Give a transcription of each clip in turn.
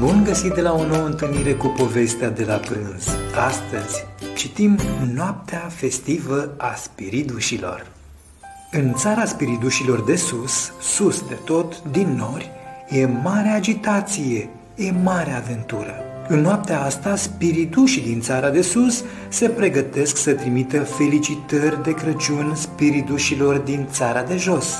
Bun găsit de la o nouă întâlnire cu povestea de la prânz. Astăzi citim Noaptea festivă a spiridușilor. În țara spiridușilor de sus, sus de tot, din nori, e mare agitație, e mare aventură. În noaptea asta, spiridușii din țara de sus se pregătesc să trimită felicitări de Crăciun spiridușilor din țara de jos.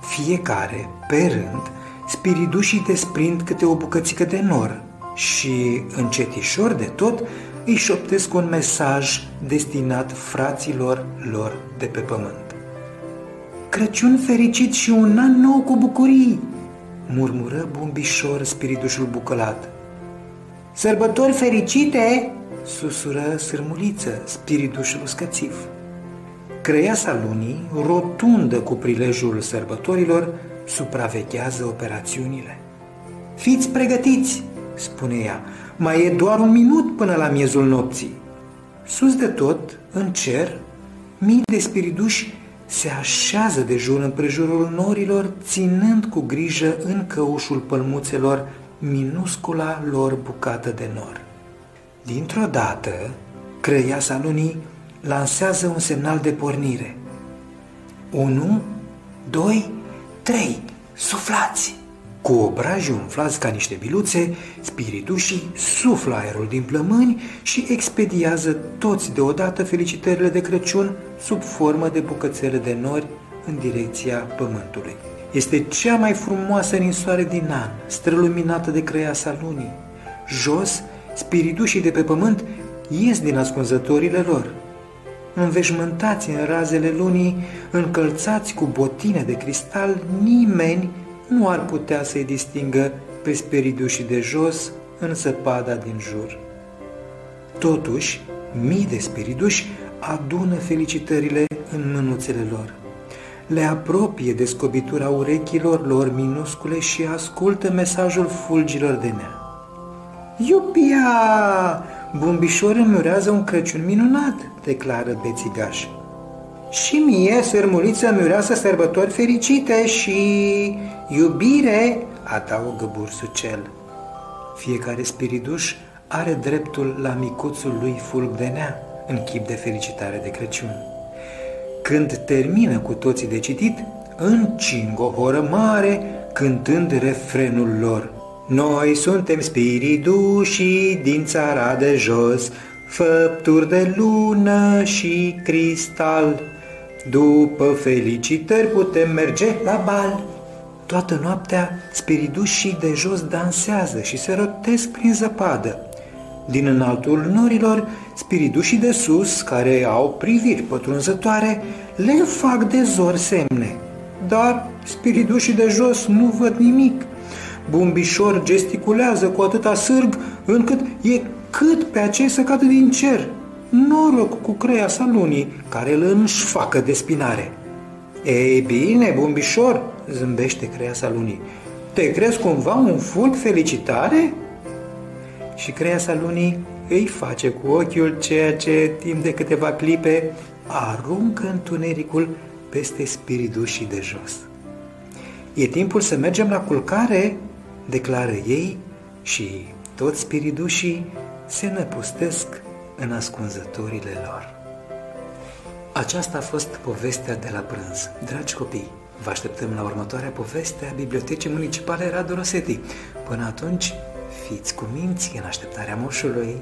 Fiecare, pe rând, spiridușii desprind câte o bucățică de nor și, încetișor de tot, îi șoptesc un mesaj destinat fraților lor de pe pământ. Crăciun fericit și un an nou cu bucurii, murmură bumbișor spiridușul bucălat. Sărbători fericite, susură sârmuliță spiridușul scățiv. Creiasa lunii, rotundă cu prilejul sărbătorilor, supraveghează operațiunile. Fiți pregătiți, spune ea, mai e doar un minut până la miezul nopții. Sus de tot, în cer, mii de spiriduși se așează de jur împrejurul norilor, ținând cu grijă în căușul pălmuțelor minuscula lor bucată de nor. Dintr-o dată, crăiasa lunii lansează un semnal de pornire. Unu, doi, trei, suflați! Cu obrajii umflați ca niște biluțe, spiritușii suflă aerul din plămâni și expediază toți deodată felicitările de Crăciun sub formă de bucățele de nori în direcția pământului. Este cea mai frumoasă ninsoare din an, străluminată de crăiasa lunii. Jos, spiritușii de pe pământ ies din ascunzătorile lor. Înveșmântați în razele lunii, încălțați cu botine de cristal, nimeni nu ar putea să-i distingă pe spiridușii de jos în săpada din jur. Totuși, mii de spiriduși adună felicitările în mânuțele lor. Le apropie de scobitura urechilor lor minuscule și ascultă mesajul fulgilor de nea. Iupia! Bumbișor îmi urează un Crăciun minunat, declară bețigaș. Și mie, sărmuliță, îmi urează sărbători fericite și iubire, adaugă bursucel. Fiecare spiriduș are dreptul la micuțul lui fulg de nea în chip de felicitare de Crăciun. Când termină cu toții de citit, încing o horă mare cântând refrenul lor. Noi suntem spiridușii din țara de jos, făpturi de lună și cristal. După felicitări putem merge la bal. Toată noaptea spiridușii de jos dansează și se rotesc prin zăpadă. Din înaltul norilor, spiridușii de sus, care au priviri pătrunzătoare, le fac de zor semne. Dar spiridușii de jos nu văd nimic. Bumbișor gesticulează cu atâta sârg încât e cât pe acei să cadă din cer. Noroc cu sa lunii, care îl înșfacă de spinare. Ei bine, bumbișor, zâmbește sa lunii, te crezi cumva un fulg felicitare? Și sa lunii îi face cu ochiul ceea ce, timp de câteva clipe, aruncă întunericul peste spiridușii de jos. E timpul să mergem la culcare, declară ei și toți spiridușii se năpustesc în ascunzătorile lor. Aceasta a fost povestea de la prânz. Dragi copii, vă așteptăm la următoarea poveste a Bibliotecii Municipale Radu Rosetti. Până atunci, fiți cu minți în așteptarea moșului.